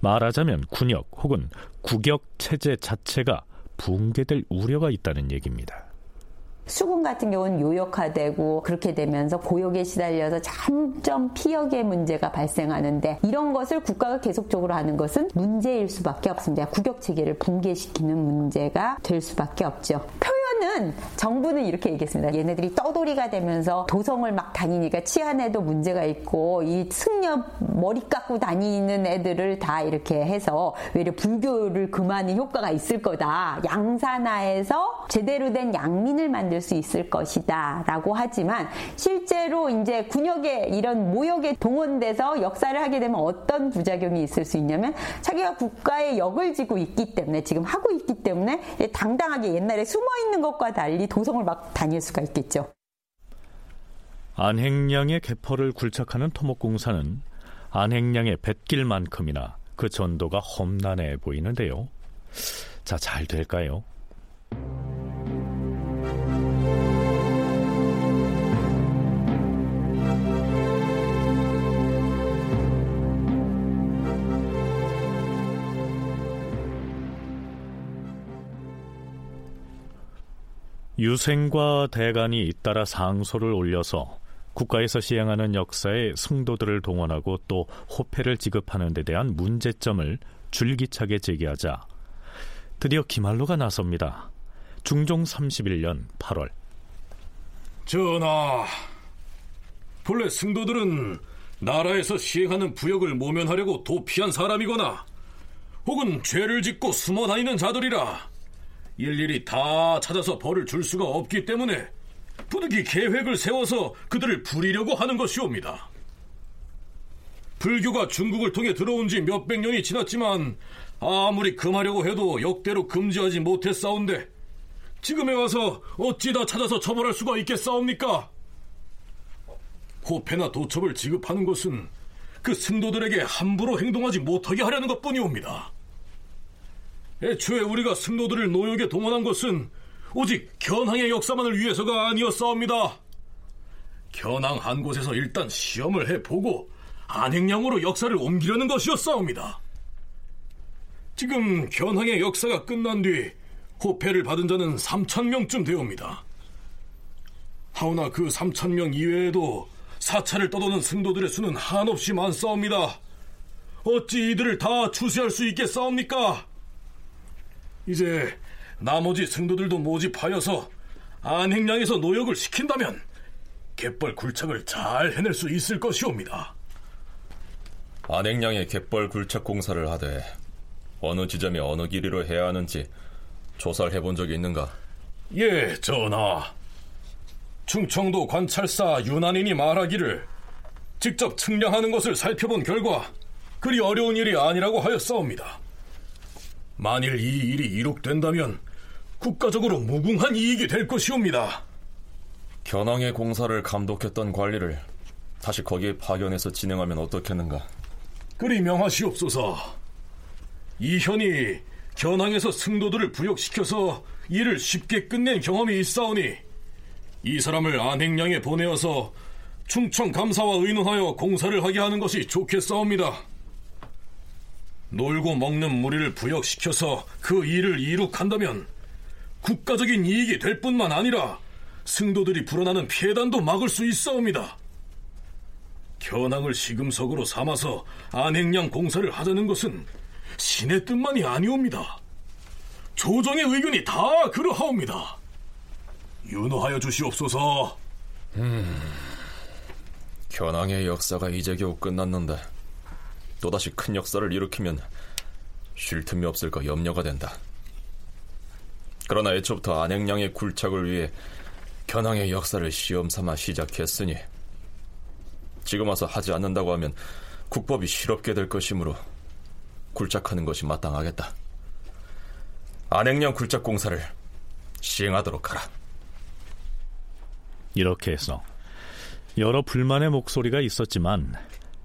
말하자면 군역 혹은 국역 체제 자체가 붕괴될 우려가 있다는 얘기입니다. 수군 같은 경우는 요역화되고 그렇게 되면서 고역에 시달려서 점점 피역의 문제가 발생하는데 이런 것을 국가가 계속적으로 하는 것은 문제일 수밖에 없습니다. 국역 체계를 붕괴시키는 문제가 될 수밖에 없죠. 는 정부는 이렇게 얘기했습니다. 얘네들이 떠돌이가 되면서 도성을 막 다니니까 치안에도 문제가 있고 이 승려 머리 깎고 다니는 애들을 다 이렇게 해서 외려 불교를 금하는 효과가 있을 거다. 양산화해서 제대로 된 양민을 만들 수 있을 것이다. 라고 하지만 실제로 이제 군역에 이런 모역에 동원돼서 역사를 하게 되면 어떤 부작용이 있을 수 있냐면 자기가 국가의 역을 지고 있기 때문에 지금 하고 있기 때문에 당당하게 옛날에 숨어 있는 것 것과 달리 도성을 막 다닐 수가 있겠죠. 안행량의 개퍼를 굴착하는 토목공사는 안행량의 뱃길만큼이나 그 전도가 험난해 보이는데요. 자, 잘 될까요? 유생과 대간이 잇따라 상소를 올려서 국가에서 시행하는 역사에 승도들을 동원하고 또 호패를 지급하는 데 대한 문제점을 줄기차게 제기하자 드디어 기말로가 나섭니다. 중종 31년 8월 전하, 본래 승도들은 나라에서 시행하는 부역을 모면하려고 도피한 사람이거나 혹은 죄를 짓고 숨어 다니는 자들이라 일일이 다 찾아서 벌을 줄 수가 없기 때문에 부득이 계획을 세워서 그들을 부리려고 하는 것이옵니다. 불교가 중국을 통해 들어온 지 몇백 년이 지났지만 아무리 금하려고 해도 역대로 금지하지 못했사온데 지금에 와서 어찌 다 찾아서 처벌할 수가 있겠사옵니까? 호패나 도첩을 지급하는 것은 그 승도들에게 함부로 행동하지 못하게 하려는 것뿐이옵니다. 애초에 우리가 승로들을 노역에 동원한 것은 오직 견항의 역사만을 위해서가 아니었사옵니다. 견항 한 곳에서 일단 시험을 해보고 안행량으로 역사를 옮기려는 것이었사옵니다. 지금 견항의 역사가 끝난 뒤 호패를 받은 자는 3천명쯤 되옵니다. 하오나 그 3천명 이외에도 사찰을 떠도는 승도들의 수는 한없이 많사옵니다. 어찌 이들을 다 추수할 수 있겠사옵니까? 이제 나머지 승도들도 모집하여서 안행량에서 노역을 시킨다면 갯벌 굴착을 잘 해낼 수 있을 것이옵니다. 안행량의 갯벌 굴착 공사를 하되 어느 지점에 어느 길이로 해야 하는지 조사를 해본 적이 있는가? 예, 전하. 충청도 관찰사 윤한인이 말하기를 직접 측량하는 것을 살펴본 결과 그리 어려운 일이 아니라고 하였사옵니다. 만일 이 일이 이룩된다면 국가적으로 무궁한 이익이 될 것이옵니다. 견항의 공사를 감독했던 관리를 다시 거기에 파견해서 진행하면 어떻겠는가? 그리 명하시옵소서. 이현이 견항에서 승도들을 부역시켜서 일을 쉽게 끝낸 경험이 있사오니 이 사람을 안행량에 보내어서 충청 감사와 의논하여 공사를 하게 하는 것이 좋겠사옵니다. 놀고 먹는 무리를 부역시켜서 그 일을 이룩한다면 국가적인 이익이 될 뿐만 아니라 승도들이 불어나는 폐단도 막을 수 있사옵니다. 견항을 시금석으로 삼아서 안행량 공사를 하자는 것은 신의 뜻만이 아니옵니다. 조정의 의견이 다 그러하옵니다. 윤호하여 주시옵소서. 음, 견항의 역사가 이제 겨우 끝났는데 또다시 큰 역사를 일으키면 쉴 틈이 없을까 염려가 된다. 그러나 애초부터 안행량의 굴착을 위해 견항의 역사를 시험 삼아 시작했으니 지금 와서 하지 않는다고 하면 국법이 실없게 될 것이므로 굴착하는 것이 마땅하겠다. 안행량 굴착 공사를 시행하도록 하라. 이렇게 해서 여러 불만의 목소리가 있었지만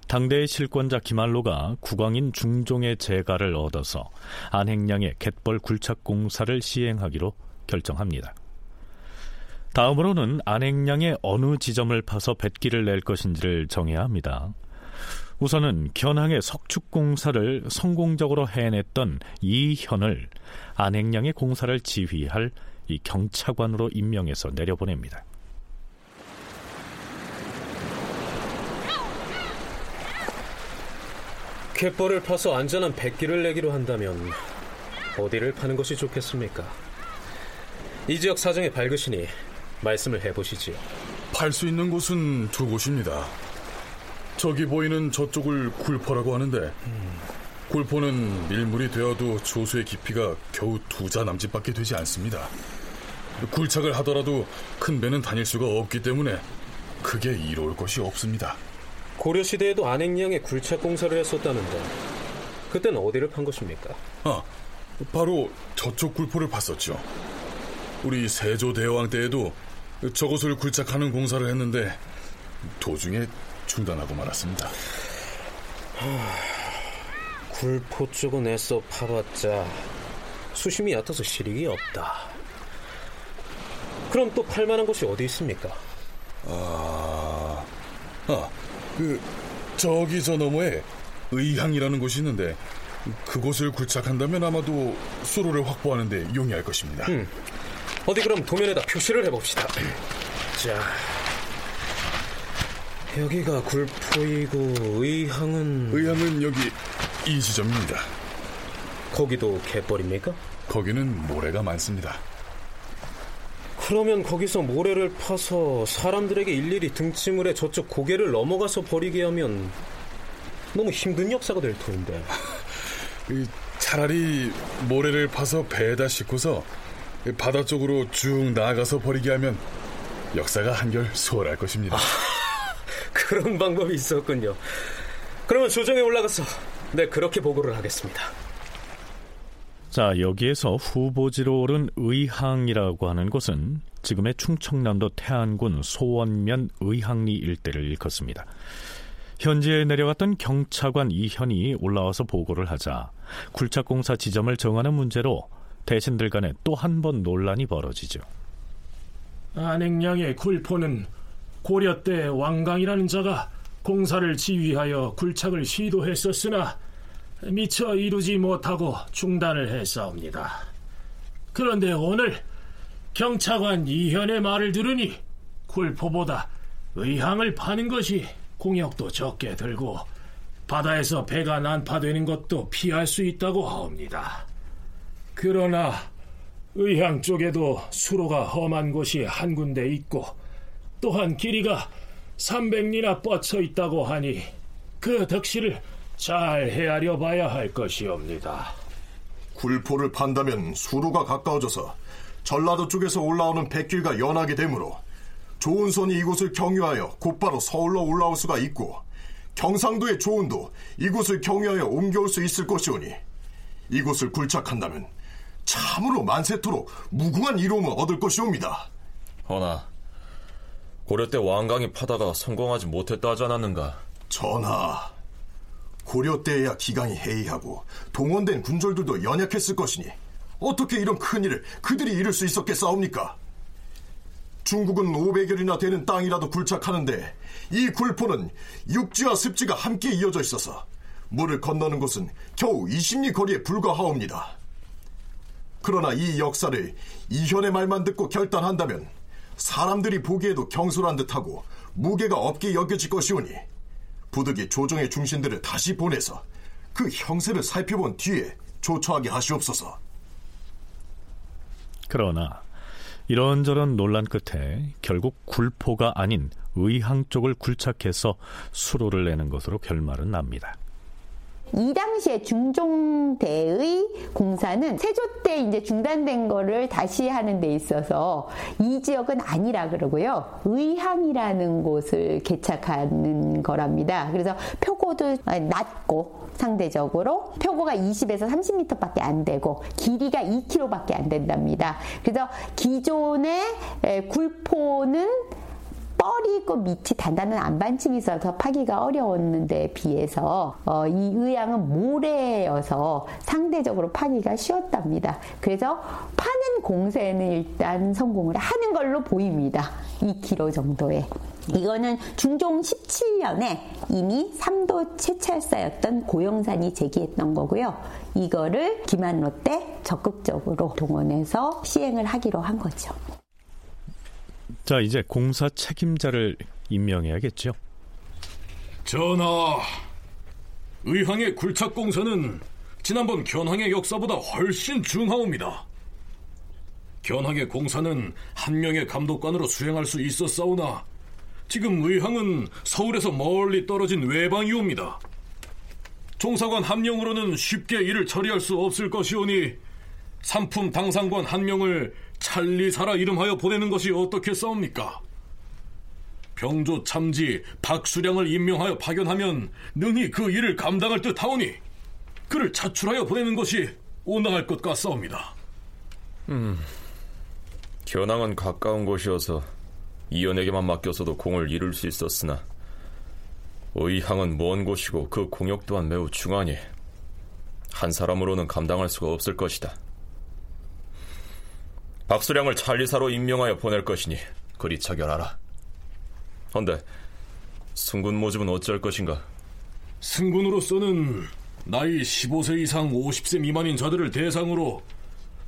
당대의 실권자 김한로가 국왕인 중종의 재가를 얻어서 안행량의 갯벌 굴착 공사를 시행하기로 결정합니다. 다음으로는 안행량의 어느 지점을 파서 뱃길을 낼 것인지를 정해야 합니다. 우선은 견항의 석축 공사를 성공적으로 해냈던 이현을 안행량의 공사를 지휘할 이 경차관으로 임명해서 내려보냅니다. 갯벌을 파서 안전한 백기를 내기로 한다면 어디를 파는 것이 좋겠습니까? 이 지역 사정에 밝으시니 말씀을 해보시지요. 팔 수 있는 곳은 두 곳입니다. 저기 보이는 저쪽을 굴포라고 하는데 음. 굴포는 밀물이 되어도 조수의 깊이가 겨우 두 자 남짓밖에 되지 않습니다. 굴착을 하더라도 큰 배는 다닐 수가 없기 때문에 크게 이로울 것이 없습니다. 고려 시대에도 안행량의 굴착 공사를 했었다는데 그땐 어디를 판 것입니까? 아, 바로 저쪽 굴포를 봤었죠. 우리 세조 대왕 때에도 저곳을 굴착하는 공사를 했는데 도중에 중단하고 말았습니다. 하, 굴포 쪽은 애써 파봤자 수심이 얕아서 실익이 없다. 그럼 또 팔만한 곳이 어디 있습니까? 아, 아, 그 저기 저 너머에 의향이라는 곳이 있는데 그곳을 굴착한다면 아마도 수로를 확보하는데 용이할 것입니다. 음. 어디 그럼 도면에다 표시를 해봅시다. 자, 여기가 굴포이고 의향은 의향은 여기 이 지점입니다. 거기도 갯벌입니까? 거기는 모래가 많습니다. 그러면 거기서 모래를 파서 사람들에게 일일이 해 저쪽 고개를 넘어가서 버리게 하면 너무 힘든 역사가 될 터인데. 차라리 모래를 파서 배에다 싣고서 바다 쪽으로 쭉 나아가서 버리게 하면 역사가 한결 수월할 것입니다. 아, 그런 방법이 있었군요. 그러면 조정에 올라가서 네 그렇게 보고를 하겠습니다. 자, 여기에서 후보지로 오른 의항이라고 하는 곳은 지금의 충청남도 태안군 소원면 의항리 일대를 일컫습니다. 현지에 내려갔던 경차관 이현이 올라와서 보고를 하자 굴착공사 지점을 정하는 문제로 대신들 간에 또 한 번 논란이 벌어지죠. 안행량의 굴포는 고려 때 왕강이라는 자가 공사를 지휘하여 굴착을 시도했었으나 미처 이루지 못하고 중단을 했사옵니다. 그런데 오늘 경차관 이현의 말을 들으니 굴포보다 의항을 파는 것이 공역도 적게 들고 바다에서 배가 난파되는 것도 피할 수 있다고 하옵니다. 그러나 의향 쪽에도 수로가 험한 곳이 한 군데 있고 또한 길이가 300리나 뻗쳐 있다고 하니 그 덕실을 잘 헤아려 봐야 할 것이옵니다. 굴포를 판다면 수로가 가까워져서 전라도 쪽에서 올라오는 백길과 연하게 되므로 좋은 선이 이곳을 경유하여 곧바로 서울로 올라올 수가 있고 경상도의 조은도 이곳을 경유하여 옮겨올 수 있을 것이오니 이곳을 굴착한다면 참으로 만세토록 무궁한 이로움을 얻을 것이옵니다. 허나 고려 때 왕강이 파다가 성공하지 못했다 하지 않았는가? 전하, 고려 때에야 기강이 해이하고 동원된 군졸들도 연약했을 것이니 어떻게 이런 큰일을 그들이 이룰 수 있었겠사옵니까? 중국은 500여리나 되는 땅이라도 굴착하는데 이 굴포는 육지와 습지가 함께 이어져 있어서 물을 건너는 곳은 겨우 20리 거리에 불과하옵니다. 그러나 이 역사를 이현의 말만 듣고 결단한다면 사람들이 보기에도 경솔한 듯하고 무게가 없게 여겨질 것이오니 부득이 조정의 중신들을 다시 보내서 그 형세를 살펴본 뒤에 조처하게 하시옵소서. 그러나 이런저런 논란 끝에 결국 굴포가 아닌 의항 쪽을 굴착해서 수로를 내는 것으로 결말은 납니다. 이 당시에 중종대의 공사는 세조 때 이제 중단된 거를 다시 하는 데 있어서 이 지역은 아니라 그러고요. 의향이라는 곳을 개착하는 거랍니다. 그래서 표고도 낮고 상대적으로 표고가 20에서 30m밖에 안 되고 길이가 2km밖에 안 된답니다. 그래서 기존의 굴포는 뻘이 있고 밑이 단단한 안반층이 있어서 파기가 어려웠는데 비해서 어, 이 의향은 모래여서 상대적으로 파기가 쉬웠답니다. 그래서 파는 공세는 일단 성공을 하는 걸로 보입니다. 2km 정도에. 이거는 중종 17년에 이미 3도 채찰사였던 고영산이 제기했던 거고요. 이거를 김한로 때 적극적으로 동원해서 시행을 하기로 한 거죠. 자, 이제 공사 책임자를 임명해야겠죠. 전하, 의항의 굴착 공사는 지난번 견항의 역사보다 훨씬 중하옵니다. 견항의 공사는 한 명의 감독관으로 수행할 수 있었사오나 지금 의항은 서울에서 멀리 떨어진 외방이옵니다. 종사관 한 명으로는 쉽게 일을 처리할 수 없을 것이오니 상품 당상관 한 명을 찰리사라 이름하여 보내는 것이 어떻겠사옵니까? 병조 참지 박수량을 임명하여 파견하면 능히 그 일을 감당할 듯 하오니 그를 차출하여 보내는 것이 온당할 것 같사옵니다. 음, 견항은 가까운 곳이어서 이연에게만 맡겼어도 공을 이룰 수 있었으나 의향은 먼 곳이고 그 공역 또한 매우 중하니 한 사람으로는 감당할 수가 없을 것이다. 박수량을 찰리사로 임명하여 보낼 것이니 그리 처결하라. 헌데 승군 모집은 어찌할 것인가? 승군으로서는 나이 15세 이상 50세 미만인 자들을 대상으로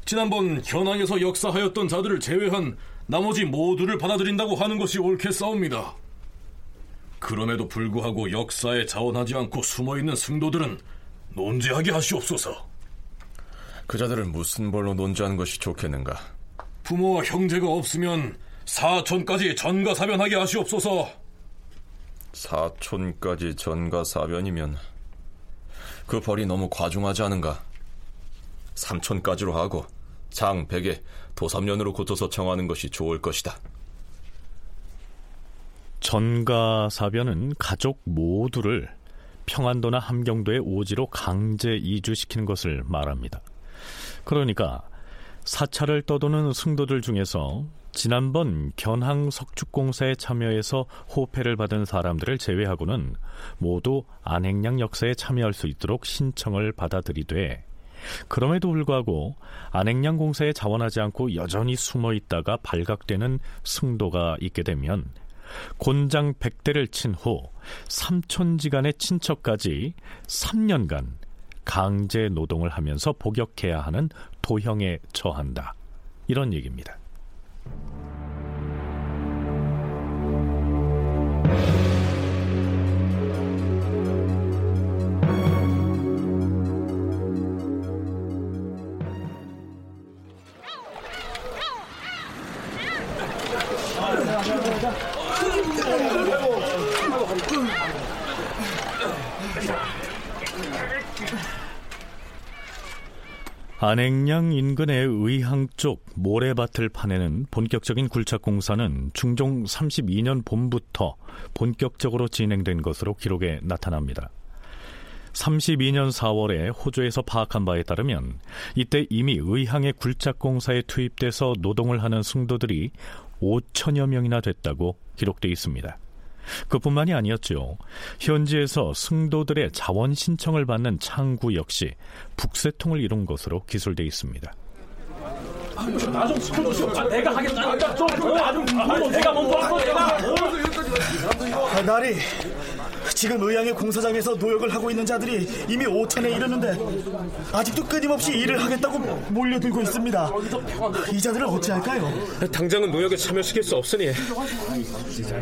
지난번 현황에서 역사하였던 자들을 제외한 나머지 모두를 받아들인다고 하는 것이 옳겠사옵니다. 그럼에도 불구하고 역사에 자원하지 않고 숨어있는 승도들은 논제하게 하시옵소서. 그 자들을 무슨 벌로 논제하는 것이 좋겠는가? 부모와 형제가 없으면 사촌까지 전가사변하게 하시옵소서. 사촌까지 전가사변이면 그 벌이 너무 과중하지 않은가? 삼촌까지로 하고 장, 백에 도삼년으로 고쳐서 청하는 것이 좋을 것이다. 전가사변은 가족 모두를 평안도나 함경도의 오지로 강제 이주시키는 것을 말합니다. 그러니까 사찰을 떠도는 승도들 중에서 지난번 견항 석축공사에 참여해서 호패를 받은 사람들을 제외하고는 모두 안행량 역사에 참여할 수 있도록 신청을 받아들이되 그럼에도 불구하고 안행량 공사에 자원하지 않고 여전히 숨어 있다가 발각되는 승도가 있게 되면 곤장 백대를 친 후 삼촌지간의 친척까지 3년간 강제 노동을 하면서 복역해야 하는 도형에 처한다. 이런 얘기입니다. 안행량 인근의 의항 쪽 모래밭을 파내는 본격적인 굴착 공사는 중종 32년 봄부터 본격적으로 진행된 것으로 기록에 나타납니다. 32년 4월에 호주에서 파악한 바에 따르면 이때 이미 의항의 굴착 공사에 투입돼서 노동을 하는 승도들이 5천여 명이나 됐다고 기록돼 있습니다. 그뿐만이 아니었죠. 현지에서 승도들의 자원 신청을 받는 창구 역시 북새통을 이룬 것으로 기술돼 있습니다. 나좀 시켜주시오. 내가 하겠다니까 좀. 나좀 내가 먼저 할 거야. 아, 나리 지금 의향의 공사장에서 노역을 하고 있는 자들이 이미 5천에 이르는데 아직도 끊임없이 일을 하겠다고 몰려들고 있습니다. 이 자들을 어찌할까요? 당장은 노역에 참여시킬 수 없으니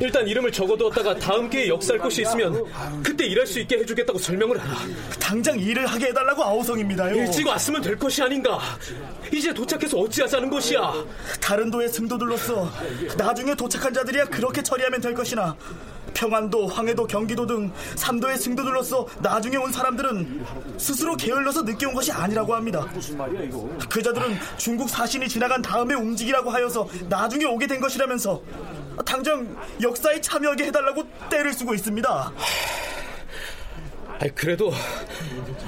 일단 이름을 적어두었다가 다음 기회에 역사할 곳이 있으면 그때 일할 수 있게 해주겠다고 설명을 하라. 당장 일을 하게 해달라고 아우성입니다요. 일찍 왔으면 될 것이 아닌가. 이제 도착해서 어찌하자는 것이야. 다른 도의 승도들로서 나중에 도착한 자들이야 그렇게 처리하면 될 것이나 평안도, 황해도, 경기도 등 3도의 승도들로서 나중에 온 사람들은 스스로 게을러서 늦게 온 것이 아니라고 합니다. 그자들은 중국 사신이 지나간 다음에 움직이라고 하여서 나중에 오게 된 것이라면서 당장 역사에 참여하게 해달라고 때를 쓰고 있습니다. 그래도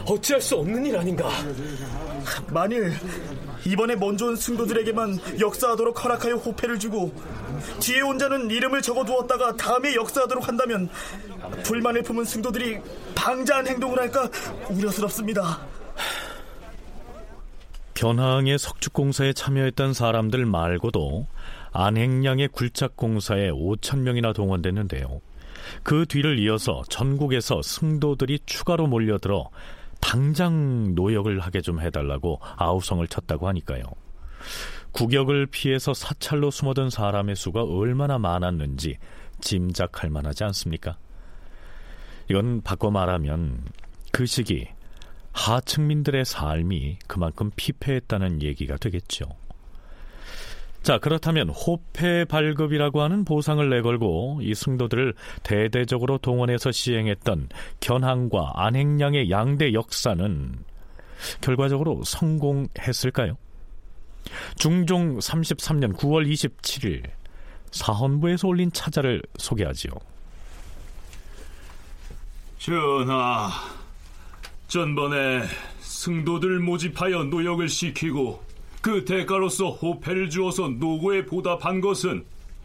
어찌할 수 없는 일 아닌가? 만일 이번에 먼저 온 승도들에게만 역사하도록 허락하여 호패를 주고 뒤에 온 자는 이름을 적어두었다가 다음에 역사하도록 한다면 불만을 품은 승도들이 방자한 행동을 할까 우려스럽습니다. 변항의 석축공사에 참여했던 사람들 말고도 안행량의 굴착공사에 5천 명이나 동원됐는데요. 그 뒤를 이어서 전국에서 승도들이 추가로 몰려들어 당장 노역을 하게 좀 해달라고 아우성을 쳤다고 하니까요. 구격을 피해서 사찰로 숨어든 사람의 수가 얼마나 많았는지 짐작할 만하지 않습니까? 이건 바꿔 말하면 그 시기 하층민들의 삶이 그만큼 피폐했다는 얘기가 되겠죠. 자, 그렇다면 호패 발급이라고 하는 보상을 내걸고 이 승도들을 대대적으로 동원해서 시행했던 견항과 안행량의 양대 역사는 결과적으로 성공했을까요? 중종 33년 9월 27일 사헌부에서 올린 차자를 소개하지요. 전하, 전번에 승도들 모집하여 노역을 시키고 그 대가로서 호패를 주어서 노고에 보답한 것은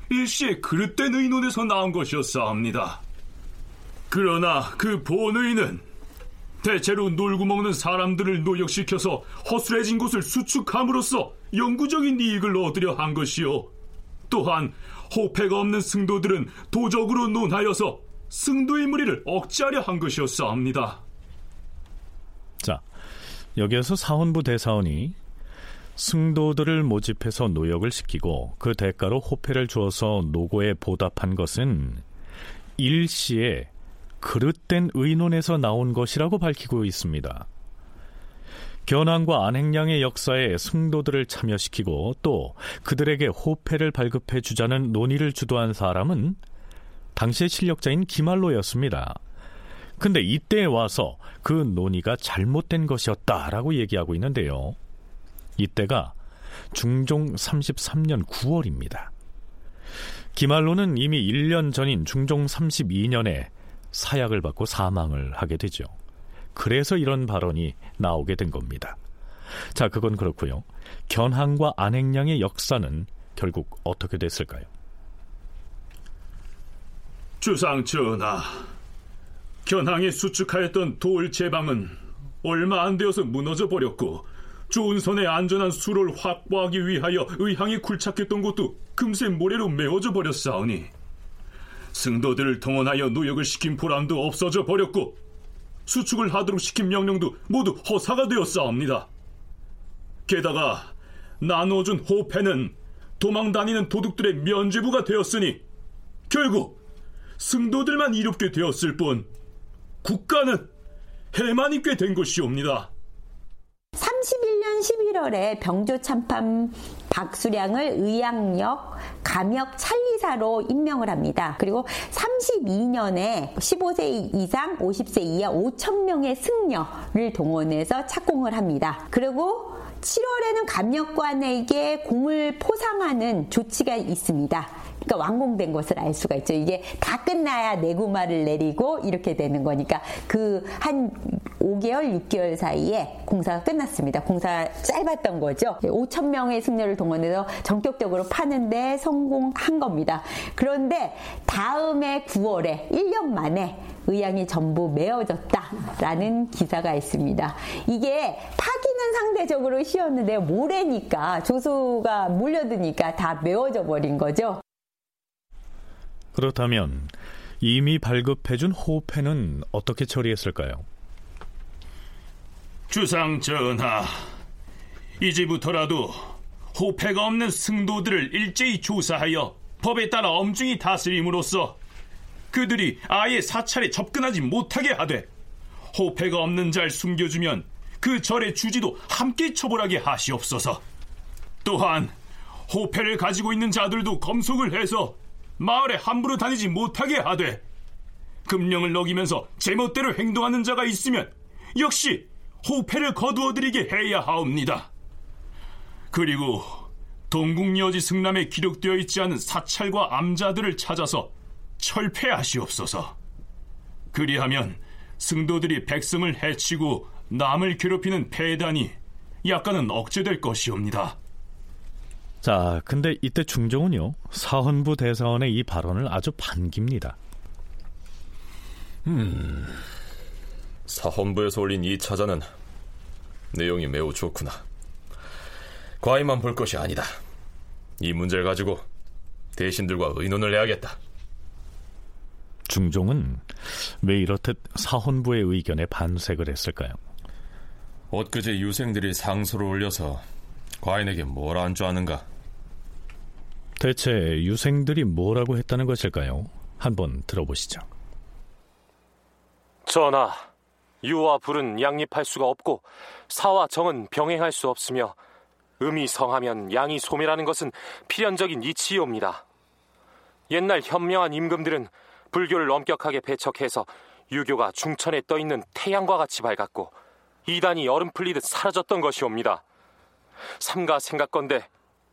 일시에 그릇된 의논에서 나온 것이었사옵니다. 그러나 그 본의는 대체로 놀고 먹는 사람들을 노역시켜서 허술해진 곳을 수축함으로써 영구적인 이익을 얻으려 한 것이요. 또한 호패가 없는 승도들은 도적으로 논하여서 승도의 무리를 억제하려 한 것이었사옵니다. 자, 여기에서 사원부 대사원이 승도들을 모집해서 노역을 시키고 그 대가로 호패를 주어서 노고에 보답한 것은 일시에 그릇된 의논에서 나온 것이라고 밝히고 있습니다. 견항과 안행량의 역사에 승도들을 참여시키고 또 그들에게 호패를 발급해 주자는 논의를 주도한 사람은 당시의 실력자인 기말로였습니다. 근데 이때에 와서 그 논의가 잘못된 것이었다라고 얘기하고 있는데요. 이때가 중종 33년 9월입니다. 기말로는 이미 1년 전인 중종 32년에 사약을 받고 사망을 하게 되죠. 그래서 이런 발언이 나오게 된 겁니다. 자, 그건 그렇고요. 견항과 안행량의 역사는 결국 어떻게 됐을까요? 주상 전하, 견항에 수축하였던 돌 제방은 얼마 안 되어서 무너져 버렸고 조은선의 안전한 수로를 확보하기 위하여 의향이 굴착했던 곳도 금세 모래로 메워져 버렸사오니 승도들을 동원하여 노역을 시킨 보람도 없어져 버렸고 수축을 하도록 시킨 명령도 모두 허사가 되었사옵니다. 게다가 나눠준 호패는 도망 다니는 도둑들의 면죄부가 되었으니 결국 승도들만 이롭게 되었을 뿐 국가는 해만 입게 된 것이옵니다. 31년 11월에 병조 참판 박수량을 의양역 감역 찰리사로 임명을 합니다. 그리고 32년에 15세 이상 50세 이하 5천 명의 승려를 동원해서 착공을 합니다. 그리고 7월에는 감역관에게 공을 포상하는 조치가 있습니다. 그러니까 완공된 것을 알 수가 있죠. 이게 다 끝나야 내구마를 내리고 이렇게 되는 거니까 그 한 5개월, 6개월 사이에 공사가 끝났습니다. 공사 짧았던 거죠. 5천 명의 승려를 동원해서 전격적으로 파는데 성공한 겁니다. 그런데 다음에 9월에 1년 만에 의향이 전부 메어졌다라는 기사가 있습니다. 이게 파기는 상대적으로 쉬웠는데 모래니까 조수가 몰려드니까 다 메워져 버린 거죠. 그렇다면 이미 발급해준 호패는 어떻게 처리했을까요? 주상 전하, 이제부터라도 호패가 없는 승도들을 일제히 조사하여 법에 따라 엄중히 다스림으로써 그들이 아예 사찰에 접근하지 못하게 하되 호패가 없는 자를 숨겨주면 그 절의 주지도 함께 처벌하게 하시옵소서. 또한 호패를 가지고 있는 자들도 검속을 해서 마을에 함부로 다니지 못하게 하되 금령을 어기면서 제멋대로 행동하는 자가 있으면 역시 호패를 거두어들이게 해야 하옵니다. 그리고 동국여지 승남에 기록되어 있지 않은 사찰과 암자들을 찾아서 철폐하시옵소서. 그리하면 승도들이 백성을 해치고 남을 괴롭히는 폐단이 약간은 억제될 것이옵니다. 자, 근데 이때 중종은요, 사헌부 대사원의 이 발언을 아주 반깁니다. 음, 사헌부에서 올린 이 차자는 내용이 매우 좋구나. 과의만 볼 것이 아니다. 이 문제를 가지고 대신들과 의논을 해야겠다. 중종은 왜 이렇듯 사헌부의 의견에 반색을 했을까요? 엊그제 유생들이 상소를 올려서 과인에게 뭐라 한줄 아는가? 대체 유생들이 뭐라고 했다는 것일까요? 한번 들어보시죠. 전하, 유와 불은 양립할 수가 없고 사와 정은 병행할 수 없으며 음이 성하면 양이 소멸하는 것은 필연적인 이치이옵니다. 옛날 현명한 임금들은 불교를 엄격하게 배척해서 유교가 중천에 떠 있는 태양과 같이 밝았고 이단이 얼음 풀리듯 사라졌던 것이옵니다. 삼가 생각건대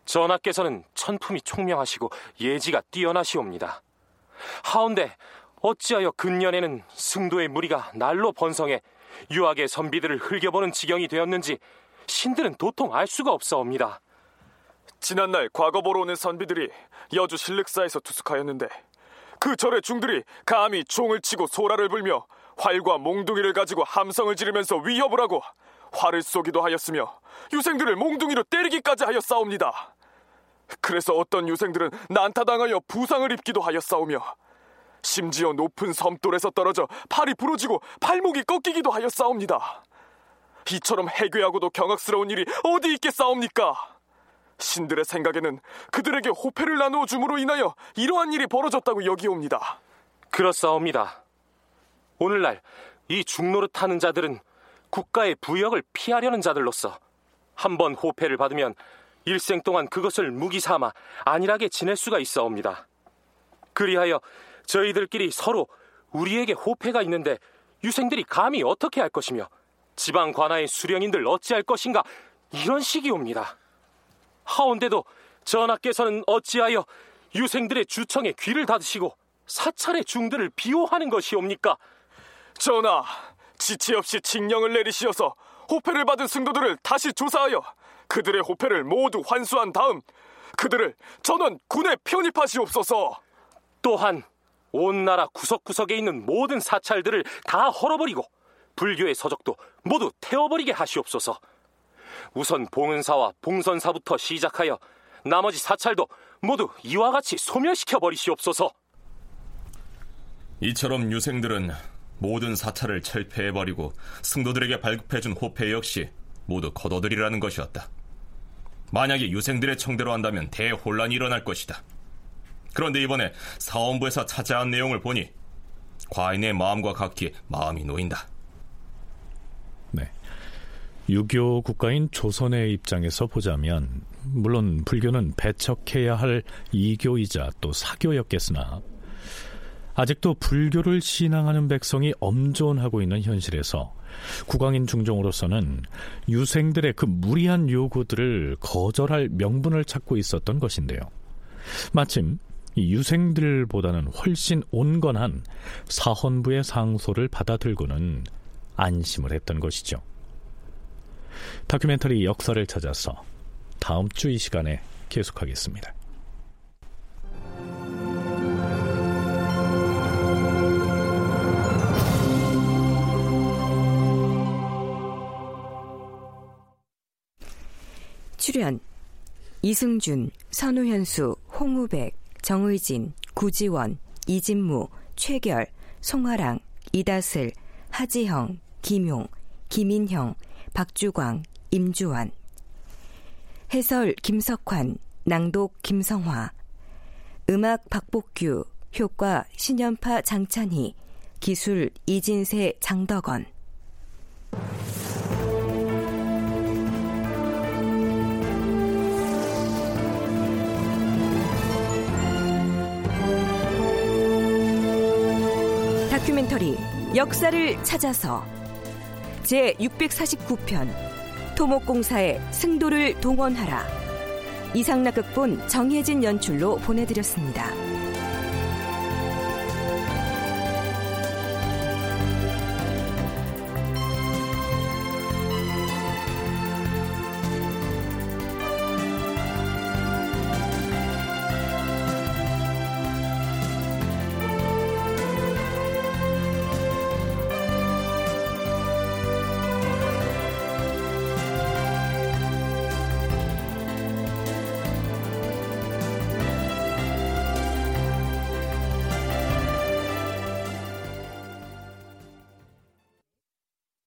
전하께서는 천품이 총명하시고 예지가 뛰어나시옵니다. 하운데 어찌하여 근년에는 승도의 무리가 날로 번성해 유학의 선비들을 흘겨보는 지경이 되었는지 신들은 도통 알 수가 없사옵니다. 지난날 과거 보러 오는 선비들이 여주 신륵사에서 투숙하였는데 그 절의 중들이 감히 종을 치고 소라를 불며 활과 몽둥이를 가지고 함성을 지르면서 위협을 하고 활을 쏘기도 하였으며 유생들을 몽둥이로 때리기까지 하였사옵니다. 그래서 어떤 유생들은 난타당하여 부상을 입기도 하였사오며 심지어 높은 섬돌에서 떨어져 팔이 부러지고 팔목이 꺾이기도 하였사옵니다. 이처럼 해괴하고도 경악스러운 일이 어디 있겠사옵니까? 신들의 생각에는 그들에게 호패를 나누어 줌으로 인하여 이러한 일이 벌어졌다고 여기옵니다. 그렇사옵니다. 오늘날 이 중노릇 하는 자들은 국가의 부역을 피하려는 자들로서 한 번 호패를 받으면 일생 동안 그것을 무기 삼아 안일하게 지낼 수가 있사옵니다. 그리하여 저희들끼리 서로 우리에게 호패가 있는데 유생들이 감히 어떻게 할 것이며 지방 관아의 수령인들 어찌할 것인가 이런 식이옵니다. 하온데도 전하께서는 어찌하여 유생들의 주청에 귀를 닫으시고 사찰의 중들을 비호하는 것이옵니까? 전하, 지체 없이 칙령을 내리시어서 호패를 받은 승도들을 다시 조사하여 그들의 호패를 모두 환수한 다음 그들을 전원 군에 편입하시옵소서. 또한 온 나라 구석구석에 있는 모든 사찰들을 다 헐어버리고 불교의 서적도 모두 태워버리게 하시옵소서. 우선 봉은사와 봉선사부터 시작하여 나머지 사찰도 모두 이와 같이 소멸시켜 버리시옵소서. 이처럼 유생들은 모든 사찰을 철폐해버리고 승도들에게 발급해준 호패 역시 모두 걷어들이라는 것이었다. 만약에 유생들의 청대로 한다면 대혼란이 일어날 것이다. 그런데 이번에 사원부에서 차지한 내용을 보니 과인의 마음과 각기 마음이 놓인다. 네. 유교 국가인 조선의 입장에서 보자면 물론 불교는 배척해야 할 이교이자 또 사교였겠으나 아직도 불교를 신앙하는 백성이 엄존하고 있는 현실에서 국왕인 중종으로서는 유생들의 그 무리한 요구들을 거절할 명분을 찾고 있었던 것인데요. 마침 유생들보다는 훨씬 온건한 사헌부의 상소를 받아들고는 안심을 했던 것이죠. 다큐멘터리 역사를 찾아서 다음 주 이 시간에 계속하겠습니다. 출연 이승준, 선우현수, 홍우백, 정의진, 구지원, 이진무, 최결, 송아랑, 이다슬, 하지형, 김용, 김인형, 박주광, 임주환. 해설 김석환, 낭독 김성화. 음악 박복규, 효과 신연파 장찬희, 기술 이진세 장덕원 다큐멘터리 역사를 찾아서 제 649편 토목공사의 승도를 동원하라 이상락 극본 정혜진 연출로 보내드렸습니다.